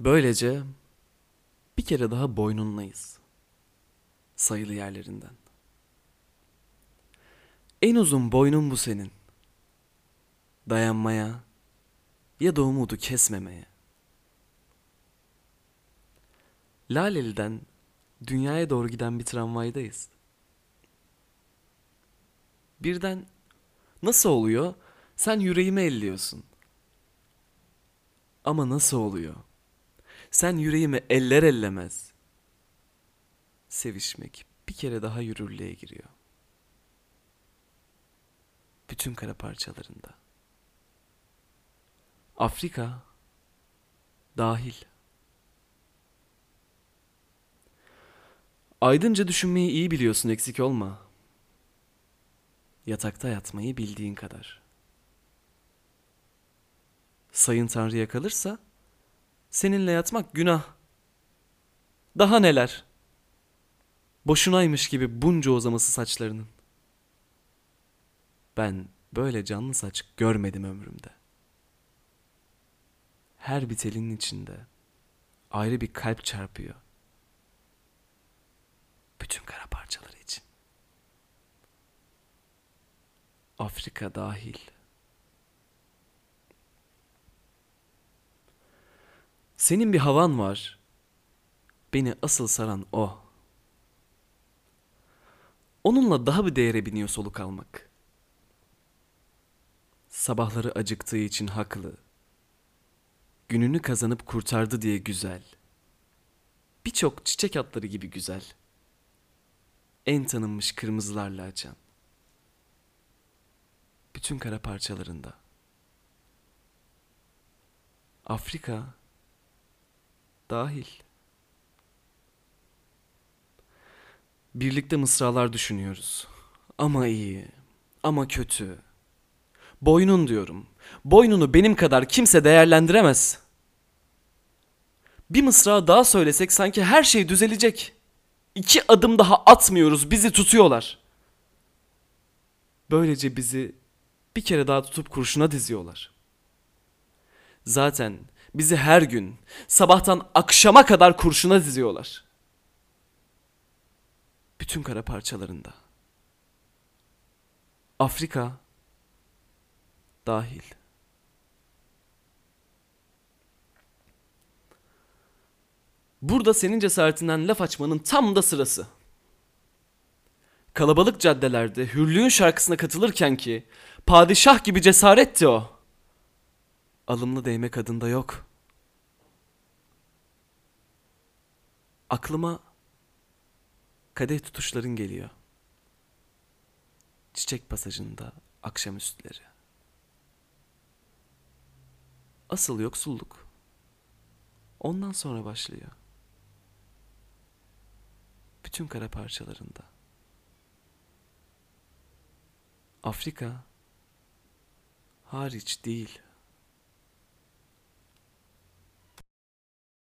Böylece bir kere daha boynunlayız. Sayılı yerlerinden. En uzun boynun bu senin. Dayanmaya ya da umudu kesmemeye. Laleli'den dünyaya doğru giden bir tramvaydayız. Birden nasıl oluyor? Sen yüreğimi elliyorsun. Ama nasıl oluyor? Sen yüreğimi eller ellemez. Sevişmek bir kere daha yürürlüğe giriyor. Bütün kara parçalarında. Afrika dahil. Aydınca düşünmeyi iyi biliyorsun eksik olma. Yatakta yatmayı bildiğin kadar. Sayın Tanrı'ya kalırsa seninle yatmak günah. Daha neler? Boşunaymış gibi bunca uzaması saçlarının. Ben böyle canlı saç görmedim ömrümde. Her bir telinin içinde ayrı bir kalp çarpıyor. Bütün kara parçaları için. Afrika dahil. Senin bir havan var. Beni asıl saran o. Onunla daha bir değere biniyor soluk almak. Sabahları acıktığı için haklı. Gününü kazanıp kurtardı diye güzel. Birçok çiçek atları gibi güzel. En tanınmış kırmızılarla açan. Bütün kara parçalarında. Afrika dahil. Birlikte mısralar düşünüyoruz. Ama iyi, ama kötü. Boynun diyorum. Boynunu benim kadar kimse değerlendiremez. Bir mısra daha söylesek sanki her şey düzelecek. İki adım daha atmıyoruz, bizi tutuyorlar. Böylece bizi bir kere daha tutup kurşuna diziyorlar. Zaten bizi her gün sabahtan akşama kadar kurşuna diziyorlar. Bütün kara parçalarında. Afrika dahil. Burada senin cesaretinden laf açmanın tam da sırası. Kalabalık caddelerde hürlüğün şarkısına katılırken ki padişah gibi cesaretti o. Alımlı değme kadında yok. Aklıma kadeh tutuşların geliyor. Çiçek pasajında akşamüstleri. Asıl yoksulluk ondan sonra başlıyor. Bütün kara parçalarında. Afrika hariç değil.